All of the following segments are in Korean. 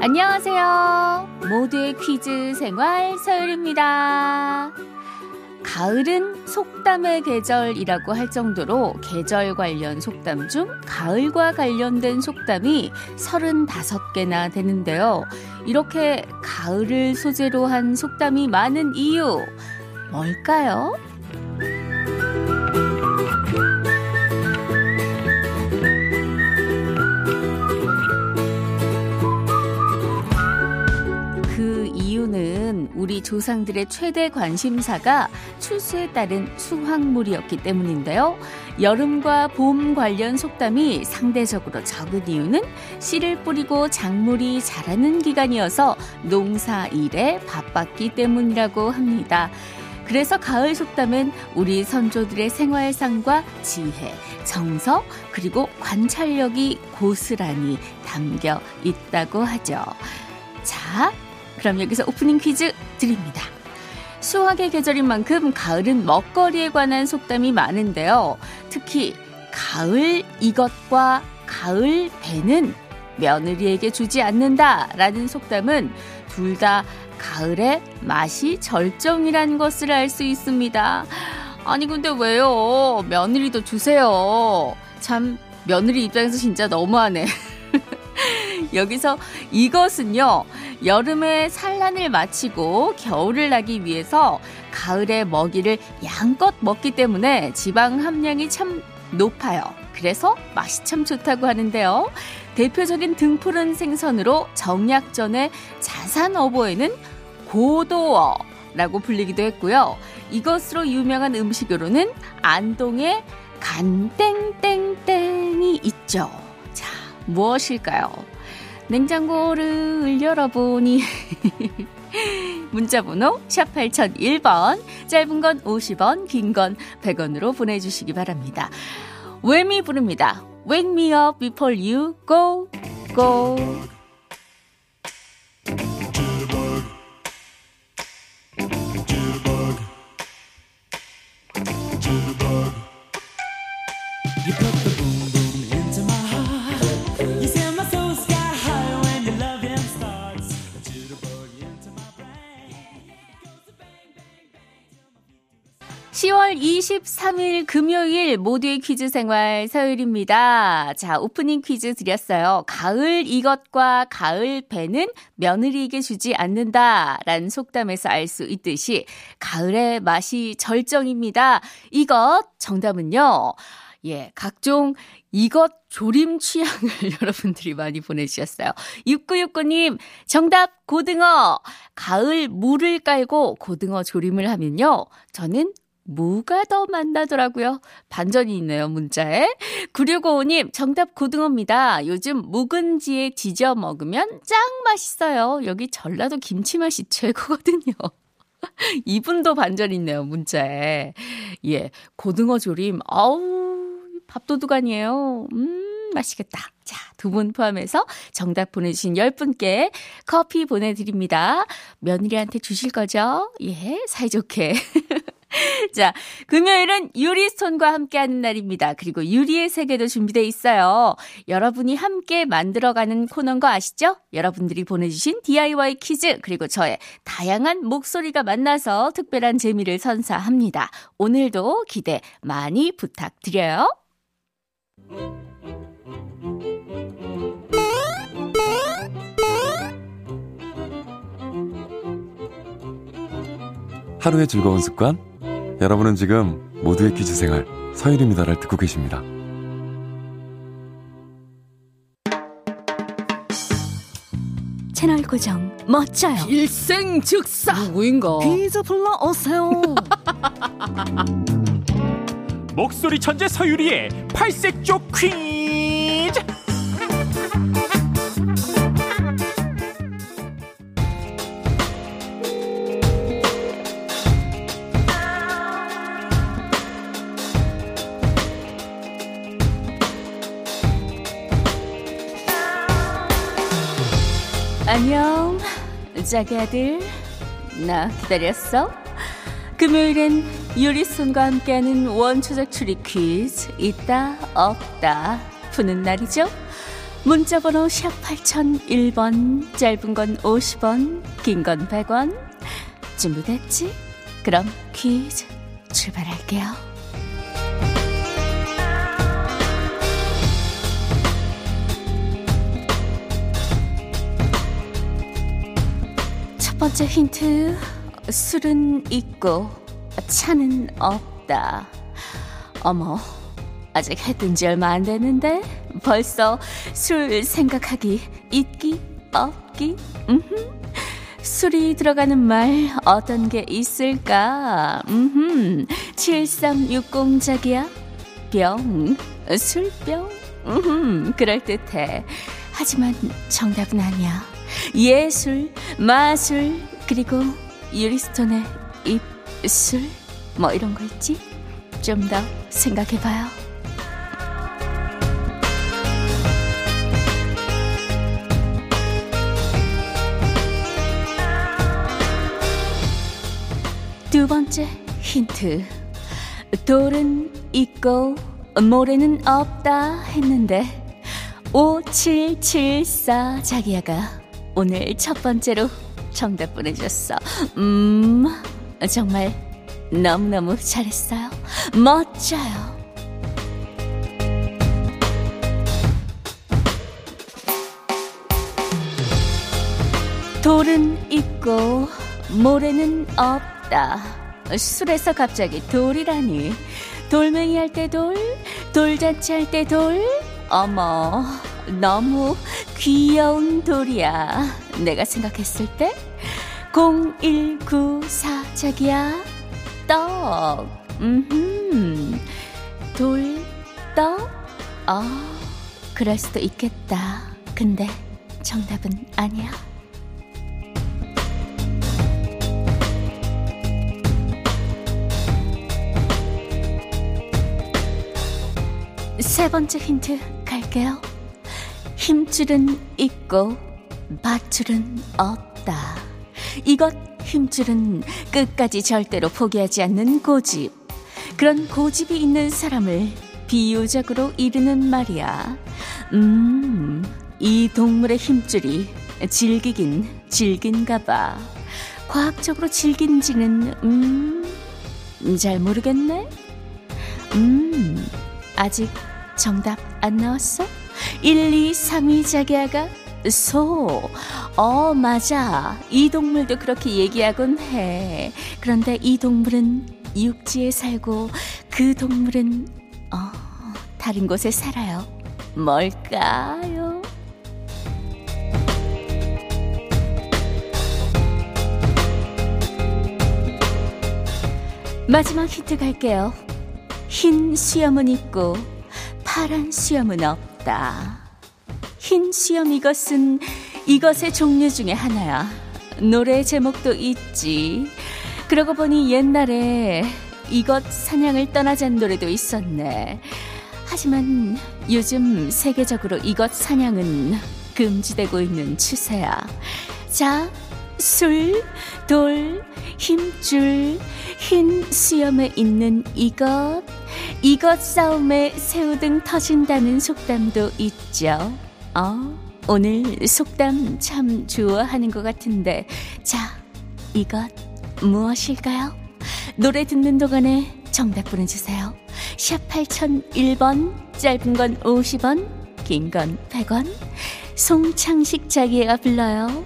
안녕하세요. 모두의 퀴즈 생활 서율입니다. 가을은 속담의 계절이라고 할 정도로 계절 관련 속담 중 가을과 관련된 속담이 35개나 되는데요. 이렇게 가을을 소재로 한 속담이 많은 이유 뭘까요? 우리 조상들의 최대 관심사가 출수에 따른 수확물이었기 때문인데요. 여름과 봄 관련 속담이 상대적으로 적은 이유는 씨를 뿌리고 작물이 자라는 기간이어서 농사 일에 바빴기 때문이라고 합니다. 그래서 가을 속담은 우리 선조들의 생활상과 지혜, 정서, 그리고 관찰력이 고스란히 담겨 있다고 하죠. 자, 그럼 여기서 오프닝 퀴즈 드립니다. 수확의 계절인 만큼 가을은 먹거리에 관한 속담이 많은데요. 특히 가을 이것과 가을 배는 며느리에게 주지 않는다라는 속담은 둘 다 가을의 맛이 절정이라는 것을 알 수 있습니다. 아니 근데 왜요? 며느리도 주세요. 참 며느리 입장에서 진짜 너무하네. 여기서 이것은요, 여름에 산란을 마치고 겨울을 나기 위해서 가을에 먹이를 양껏 먹기 때문에 지방 함량이 참 높아요. 그래서 맛이 참 좋다고 하는데요. 대표적인 등푸른 생선으로 정약전의 자산 어보에는 고도어라고 불리기도 했고요. 이것으로 유명한 음식으로는 안동의 간땡땡땡이 있죠. 자, 무엇일까요? 냉장고를 열어보니 문자번호 샵 8001번 짧은 건 50원 긴 건 100원으로 보내주시기 바랍니다. 웨미 부릅니다. Wake me up before you go go 23일) 금요일 모두의 퀴즈 생활 서율입니다. 자, 오프닝 퀴즈 드렸어요. 가을 이것과 가을 배는 며느리에게 주지 않는다. 라는 속담에서 알 수 있듯이 가을의 맛이 절정입니다. 이것 정답은요. 예, 각종 이것 조림 취향을 여러분들이 많이 보내주셨어요. 6969님, 정답 고등어. 가을 물을 깔고 고등어 조림을 하면요. 저는 무가 더 만나더라고요. 반전이 있네요, 문자에. 9655님, 정답 고등어입니다. 요즘 묵은지에 뒤져 먹으면 짱 맛있어요. 여기 전라도 김치 맛이 최고거든요. 이분도 반전 있네요, 문자에. 예, 고등어 조림, 아우, 밥도둑 아니에요. 음, 맛있겠다. 자, 두 분 포함해서 정답 보내주신 10분께 커피 보내드립니다. 며느리한테 주실 거죠? 예, 사이좋게. 자, 금요일은 유리스톤과 함께하는 날입니다. 그리고 유리의 세계도 준비돼 있어요. 여러분이 함께 만들어가는 코너인 거 아시죠? 여러분들이 보내주신 DIY 퀴즈 그리고 저의 다양한 목소리가 만나서 특별한 재미를 선사합니다. 오늘도 기대 많이 부탁드려요. 하루의 즐거운 습관 여러분은 지금 모두의 퀴즈 생활 서일입니다를 듣고 계십니다. 채널 고정 멋져요. 일생 즉사 누구인가? 퀴즈 불러 오세요. 목소리 천재 서유리의 팔색조 퀴 짝의 아들. 나 기다렸어? 금요일엔 유리손과 함께하는 원초적 추리 퀴즈 있다 없다 푸는 날이죠. 문자번호 샵 8001번 짧은 건 50원 긴 건 100원 준비됐지? 그럼 퀴즈 출발할게요. 번째 힌트 술은 있고 차는 없다. 어머, 아직 해뜬 지 얼마 안 됐는데 벌써 술 생각하기 있기 없기. 음흠. 술이 들어가는 말 어떤 게 있을까? 음흠. 7360 자기야. 병, 술병. 음흠. 그럴듯해. 하지만 정답은 아니야. 예술, 마술, 그리고 유리스톤의 입술 뭐 이런 거 있지? 좀 더 생각해봐요. 두 번째 힌트. 돌은 있고 모래는 없다 했는데 5774 자기야가 오늘 첫 번째로 정답 보내줬어. 음, 정말 너무너무 잘했어요. 멋져요. 돌은 있고 모래는 없다. 술에서 갑자기 돌이라니. 돌멩이 할 때 돌, 돌잔치 할 때 돌. 어머, 너무 귀여운 돌이야. 내가 생각했을 때 0194 자기야 떡. 음. 돌 떡? 아, 그럴 수도 있겠다. 근데 정답은 아니야. 세 번째 힌트 갈게요. 힘줄은 있고 밧줄은 없다. 이것 힘줄은 끝까지 절대로 포기하지 않는 고집. 그런 고집이 있는 사람을 비유적으로 이르는 말이야. 음, 이 동물의 힘줄이 질기긴 질긴가 봐. 과학적으로 질긴지는, 음, 잘 모르겠네? 음, 아직 정답 안 나왔어? 1, 2, 3, 2 자기야가 소. 어, 맞아. 이 동물도 그렇게 얘기하곤 해. 그런데 이 동물은 육지에 살고 그 동물은 어, 다른 곳에 살아요. 뭘까요? 마지막 힌트 갈게요. 흰 수염은 있고 파란 수염은 없 다. 흰 수염 이것은 이것의 종류 중에 하나야. 노래 제목도 있지. 그러고 보니 옛날에 이것 사냥을 떠나자는 노래도 있었네. 하지만 요즘 세계적으로 이것 사냥은 금지되고 있는 추세야. 자, 술, 돌, 힘줄, 흰 수염에 있는 이것, 이것 싸움에 새우등 터진다는 속담도 있죠. 어, 오늘 속담 참 좋아하는 것 같은데. 자, 이것 무엇일까요? 노래 듣는 동안에 정답 보내주세요. 샵 8001번, 짧은 건 50원, 긴 건 100원. 송창식 자기가 불러요.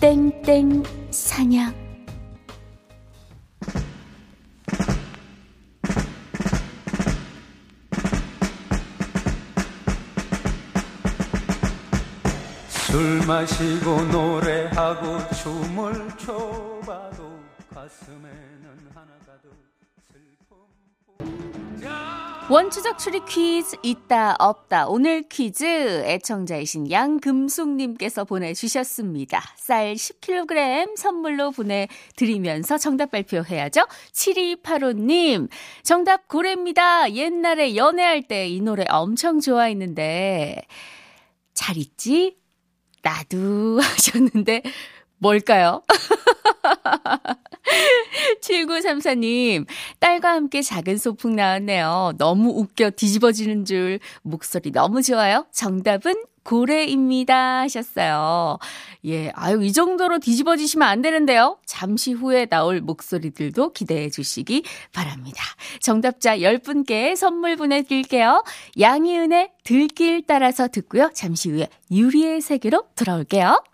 땡땡 사냥. 마시고 노래하고 춤을 춰봐도 가슴에는 하나가득 슬픔 원추적 추리 퀴즈 있다 없다 오늘 퀴즈 애청자이신 양금숙님께서 보내주셨습니다. 쌀 10kg 선물로 보내드리면서 정답 발표해야죠. 7285님 정답 고래입니다. 옛날에 연애할 때 이 노래 엄청 좋아했는데 잘 있지? 나도 하셨는데 뭘까요? 7934님, 딸과 함께 작은 소풍 나왔네요. 너무 웃겨 뒤집어지는 줄. 목소리 너무 좋아요. 정답은 고래입니다. 하셨어요. 예, 아유, 이 정도로 뒤집어지시면 안 되는데요. 잠시 후에 나올 목소리들도 기대해 주시기 바랍니다. 정답자 10분께 선물 보내드릴게요. 양희은의 들길 따라서 듣고요. 잠시 후에 유리의 세계로 돌아올게요.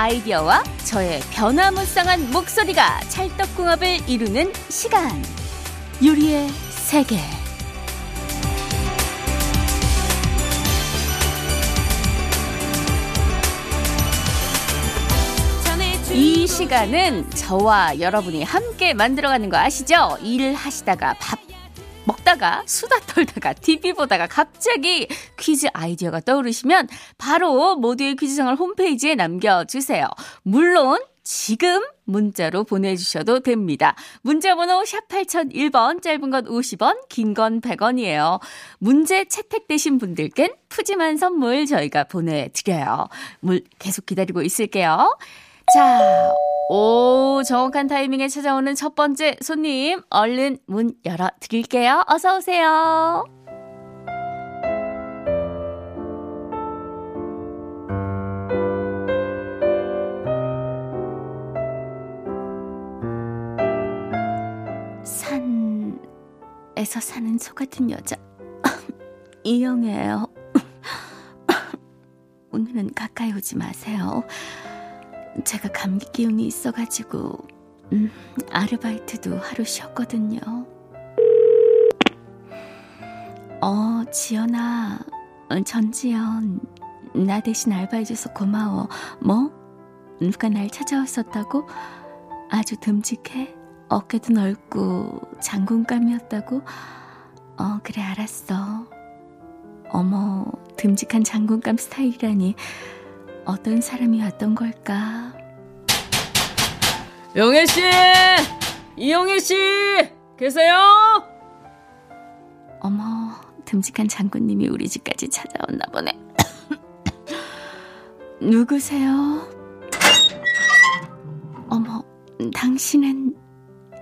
아이디어와 저의 변화무쌍한 목소리가 찰떡궁합을 이루는 시간. 유리의 세계. 이 시간은 저와 여러분이 함께 만들어가는 거 아시죠? 일을 하시다가 밥 먹다가 수다 떨다가 TV 보다가 갑자기 퀴즈 아이디어가 떠오르시면 바로 모두의 퀴즈생활 홈페이지에 남겨주세요. 물론 지금 문자로 보내주셔도 됩니다. 문자번호 샵 8001번, 짧은 건 50원, 긴 건 100원이에요. 문제 채택되신 분들께는 푸짐한 선물 저희가 보내드려요. 물 계속 기다리고 있을게요. 자, 오, 정확한 타이밍에 찾아오는 첫 번째 손님, 얼른 문 열어 드릴게요. 어서 오세요. 산에서 사는 소 같은 여자. 이영애예요. 오늘은 가까이 오지 마세요. 제가 감기 기운이 있어가지고 음, 아르바이트도 하루 쉬었거든요. 어, 지연아, 어, 전지연, 나 대신 알바해줘서 고마워. 뭐? 누가 날 찾아왔었다고? 아주 듬직해? 어깨도 넓고 장군감이었다고? 어, 그래, 알았어. 어머, 듬직한 장군감 스타일이라니. 어떤 사람이 왔던 걸까? 영애 씨, 이영애 씨 계세요? 어머, 듬직한 장군님이 우리 집까지 찾아왔나 보네. 누구세요? 어머, 당신은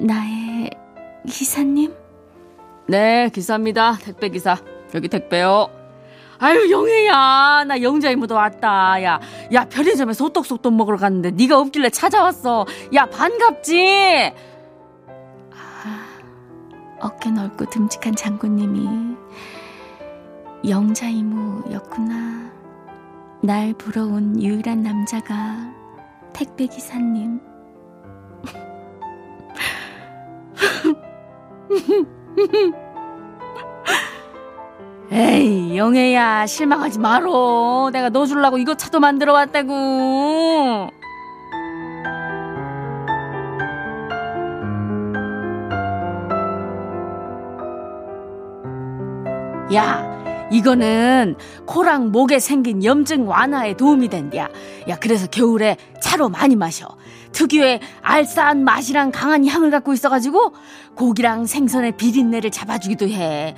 나의 기사님? 네, 기사입니다. 택배 기사. 여기 택배요. 아유 영애야 나 영자 이모도 왔다. 야야 편의점에 소떡소떡 먹으러 갔는데 네가 없길래 찾아왔어. 야 반갑지? 아, 어깨 넓고 듬직한 장군님이 영자 이모였구나. 날 보러 온 유일한 남자가 택배 기사님 에이 영애야 실망하지 마로. 내가 너 주려고 이거 차도 만들어 왔다고. 야 이거는 코랑 목에 생긴 염증 완화에 도움이 된대야. 야 그래서 겨울에 차로 많이 마셔. 특유의 알싸한 맛이랑 강한 향을 갖고 있어가지고 고기랑 생선의 비린내를 잡아주기도 해.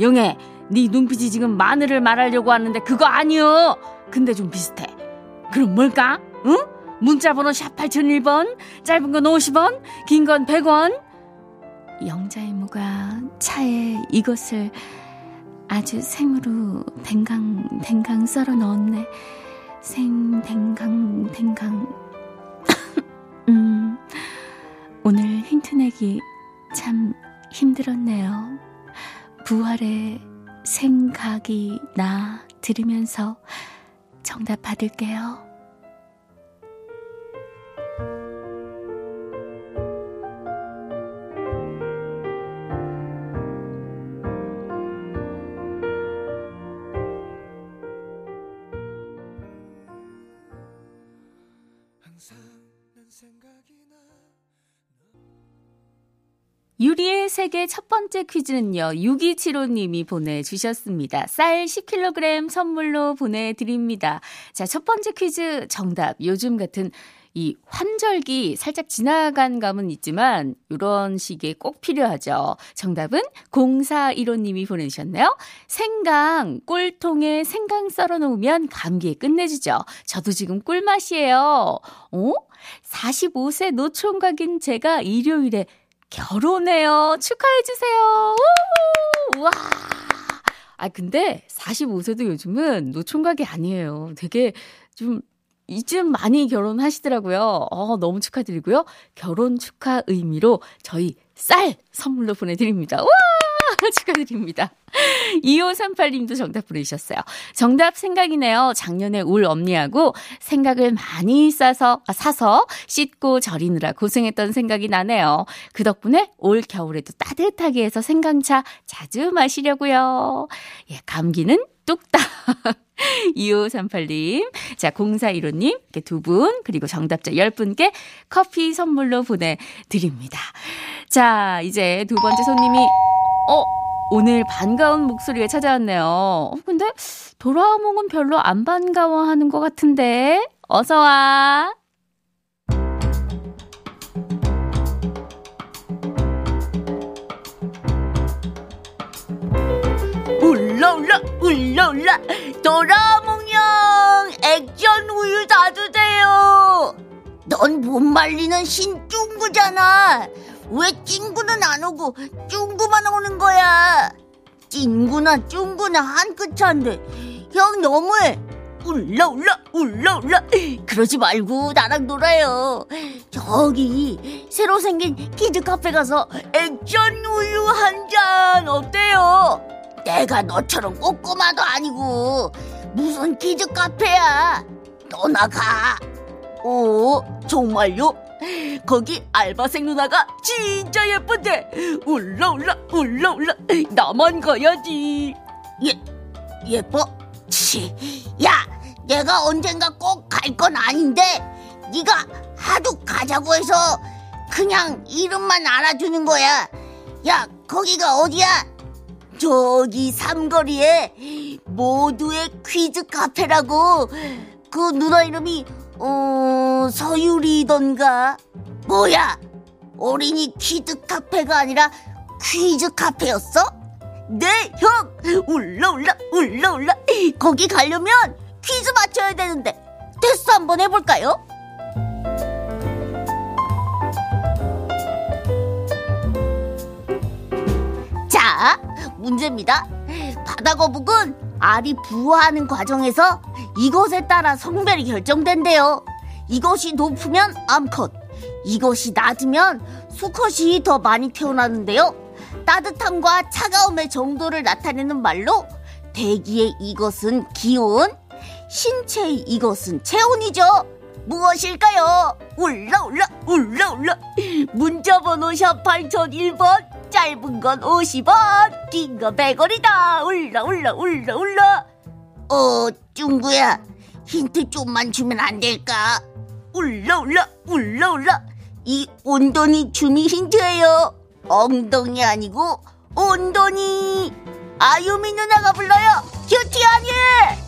영애 네 눈빛이 지금 마늘을 말하려고 하는데 그거 아니여. 근데 좀 비슷해. 그럼 뭘까? 응? 문자 번호 샵 8001번, 짧은 건 50원, 긴 건 100원. 영자 이모가 차에 이것을 아주 생으로 댕강 댕강 썰어 넣었네. 생 댕강 댕강. 음. 오늘 힌트 내기 참 힘들었네요. 부활의 생각이 나 들으면서 정답 받을게요. 유리의 세계 첫 번째 퀴즈는요, 6275님이 보내주셨습니다. 쌀 10kg 선물로 보내드립니다. 자, 첫 번째 퀴즈 정답. 요즘 같은 이 환절기 살짝 지나간 감은 있지만 이런 시기에 꼭 필요하죠. 정답은 0415님이 보내주셨네요. 생강 꿀통에 생강 썰어 놓으면 감기에 끝내주죠. 저도 지금 꿀맛이에요. 어? 45세 노총각인 제가 일요일에 결혼해요. 축하해주세요. 우! 와. 아, 근데 45세도 요즘은 노총각이 아니에요. 되게 좀 이쯤 많이 결혼하시더라고요. 어, 너무 축하드리고요. 결혼 축하 의미로 저희 쌀 선물로 보내드립니다. 와! 축하드립니다. 2538님도 정답 보내주셨어요. 정답 생각이네요. 작년에 울 엄니하고 생각을 많이 싸서, 아, 사서 씻고 절이느라 고생했던 생각이 나네요. 그 덕분에 올 겨울에도 따뜻하게 해서 생강차 자주 마시려고요. 예, 감기는 뚝딱. 2538님, 자, 0415님, 이렇게 두 분, 그리고 정답자 10분께 커피 선물로 보내드립니다. 자, 이제 두 번째 손님이, 어, 오늘 반가운 목소리가 찾아왔네요. 어, 근데 도라몽은 별로 안 반가워하는 것 같은데, 어서 와. 울라울라 울라울라 도라몽형 액션 우유 사주세요 넌 못 말리는 신중구잖아 왜 찡구는 안 오고 쭝구만 오는 거야. 찡구나 쭝구나 한 끗 차인데 형 너무해. 울라 울라 울라 울라. 그러지 말고 나랑 놀아요. 저기 새로 생긴 키즈 카페 가서 액션 우유 한 잔 어때요? 내가 너처럼 꼬꼬마도 아니고 무슨 키즈 카페야? 너나 가. 오, 정말요? 거기 알바생 누나가 진짜 예쁜데. 울라울라 울라울라 나만 가야지. 예, 예뻐? 치, 야 내가 언젠가 꼭 갈 건 아닌데 네가 하도 가자고 해서 그냥 이름만 알아주는 거야. 야 거기가 어디야? 저기 삼거리에 모두의 퀴즈 카페라고. 그 누나 이름이 어 서유리던가 뭐야 어린이 퀴즈 카페가 아니라 퀴즈 카페였어? 네형 울라울라 울라울라 거기 가려면 퀴즈 맞춰야 되는데 테스트 한번 해볼까요? 자 문제입니다. 바다거북은 알이 부화하는 과정에서 이것에 따라 성별이 결정된대요. 이것이 높으면 암컷, 이것이 낮으면 수컷이 더 많이 태어나는데요. 따뜻함과 차가움의 정도를 나타내는 말로 대기의 이것은 기온, 신체의 이것은 체온이죠. 무엇일까요? 울라울라 울라울라 문자번호 샵 8001번 짧은 건 50원 긴 건 100원이다 울라 울라 울라 울라 어 중구야. 힌트 좀만 주면 안 될까? 울라 울라 울라 울라. 이 온돈이 주니 힌트예요. 엉덩이 아니고 온돈이 아유미 누나가 불러요. 큐티 아니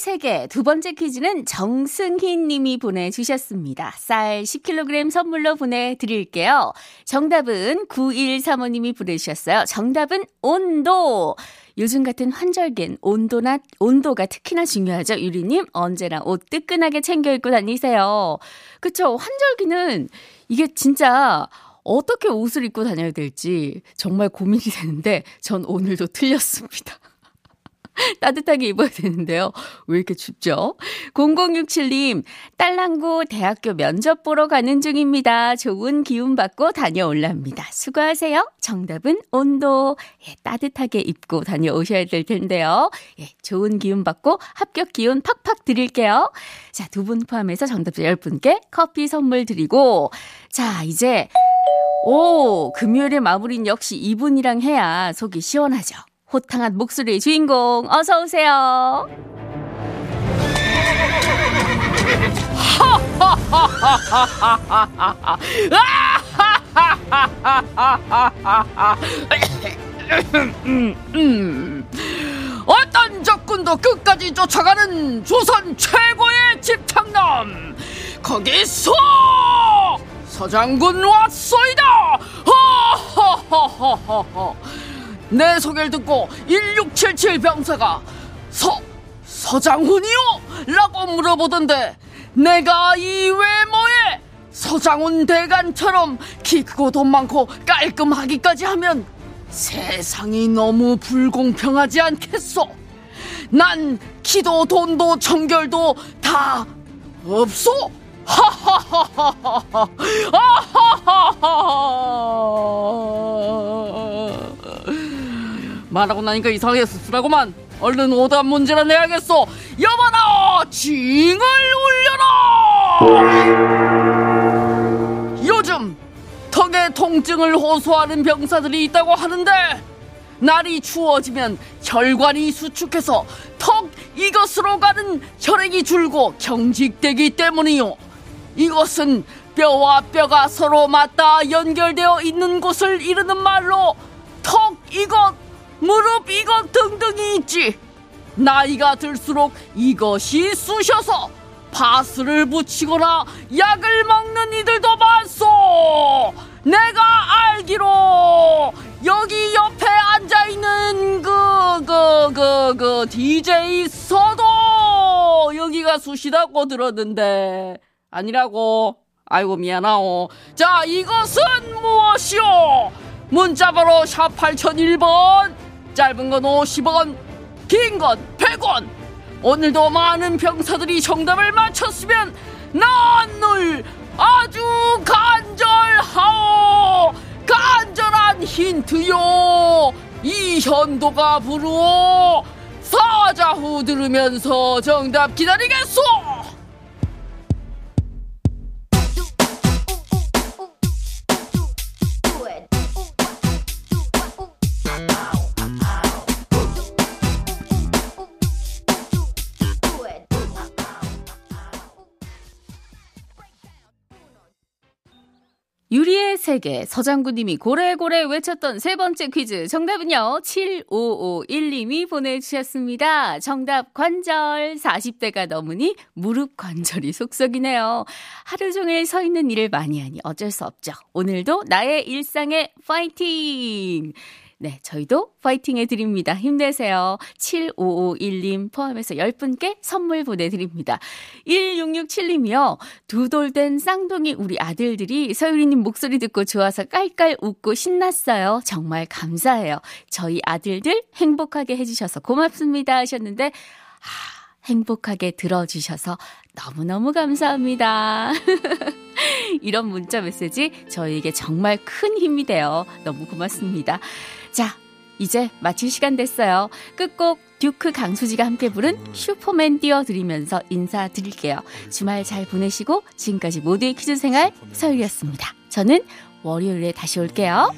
세계 두 번째 퀴즈는 정승희 님이 보내주셨습니다. 쌀 10kg 선물로 보내드릴게요. 정답은 9135님이 보내주셨어요. 정답은 온도. 요즘 같은 환절기엔 온도나, 온도가 특히나 중요하죠. 유리님, 언제나 옷 뜨끈하게 챙겨 입고 다니세요. 그쵸. 환절기는 이게 진짜 어떻게 옷을 입고 다녀야 될지 정말 고민이 되는데 전 오늘도 틀렸습니다. 따뜻하게 입어야 되는데요. 왜 이렇게 춥죠? 0067님, 딸랑구 대학교 면접 보러 가는 중입니다. 좋은 기운 받고 다녀올랍니다. 수고하세요. 정답은 온도. 예, 따뜻하게 입고 다녀오셔야 될 텐데요. 예, 좋은 기운 받고 합격 기운 팍팍 드릴게요. 자, 두 분 포함해서 정답자 10분께 커피 선물 드리고, 자, 이제, 오, 금요일의 마무리는 역시 이분이랑 해야 속이 시원하죠. 호탕한 목소리의 주인공 어서 오세요. 어떤 적군도 끝까지 쫓아가는 조선 최고의 집착남 거기서 서장군 왔소이다! 허허허허허 내 소개를 듣고 1677 병사가 서 서장훈이요? 라고 물어보던데 내가 이 외모에 서장훈 대간처럼 키 크고 돈 많고 깔끔하기까지 하면 세상이 너무 불공평하지 않겠소? 난 키도 돈도 청결도 다 없소? 하하하하하하 말하고 나니까 이상하게 씁쓸하고만. 얼른 오답 문제나 내야겠소. 여봐라 징을 울려라! 요즘 턱에 통증을 호소하는 병사들이 있다고 하는데 날이 추워지면 혈관이 수축해서 턱 이것으로 가는 혈액이 줄고 경직되기 때문이요. 이것은 뼈와 뼈가 서로 맞닿아 연결되어 있는 곳을 이르는 말로 턱 이것 무릎 이것 등등이 있지. 나이가 들수록 이것이 쑤셔서 파스를 붙이거나 약을 먹는 이들도 많소. 내가 알기로 여기 옆에 앉아 있는 그 그 그그 DJ 서도 여기가 쑤시다고 들었는데 아니라고. 아이고 미안하오. 자 이것은 무엇이오? 문자번호 샵 8001번 짧은 건 50원, 긴 건 100원. 오늘도 많은 병사들이 정답을 맞췄으면 난늘 아주 간절하오. 간절한 힌트요. 이현도가 부르오. 사자후 들으면서 정답 기다리겠소. 세계 서장구님이 고래고래 외쳤던 세 번째 퀴즈 정답은요 7551님이 보내주셨습니다. 정답 관절. 40대가 넘으니 무릎 관절이 속썩이네요. 하루 종일 서 있는 일을 많이 하니 어쩔 수 없죠. 오늘도 나의 일상에 파이팅 네, 저희도 파이팅 해드립니다. 힘내세요. 7551님 포함해서 10분께 선물 보내드립니다. 1667님이요. 두 돌 된 쌍둥이 우리 아들들이 서유리님 목소리 듣고 좋아서 깔깔 웃고 신났어요. 정말 감사해요. 저희 아들들 행복하게 해주셔서 고맙습니다 하셨는데, 아, 행복하게 들어주셔서 너무너무 감사합니다. 이런 문자 메시지 저희에게 정말 큰 힘이 돼요. 너무 고맙습니다. 자, 이제 마칠 시간 됐어요. 끝곡 듀크 강수지가 함께 부른 슈퍼맨 띄워드리면서 인사드릴게요. 주말 잘 보내시고 지금까지 모두의 퀴즈 생활 서유리였습니다. 저는 월요일에 다시 올게요.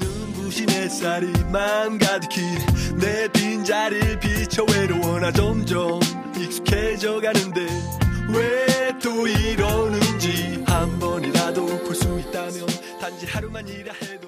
눈부신 햇살이 마음 가득히 내 빈자리를 비춰 외로워 나 점점 익숙해져 가는데 왜 또 이러는지 한 번이라도 볼 수 있다면 단지 하루만이라 해도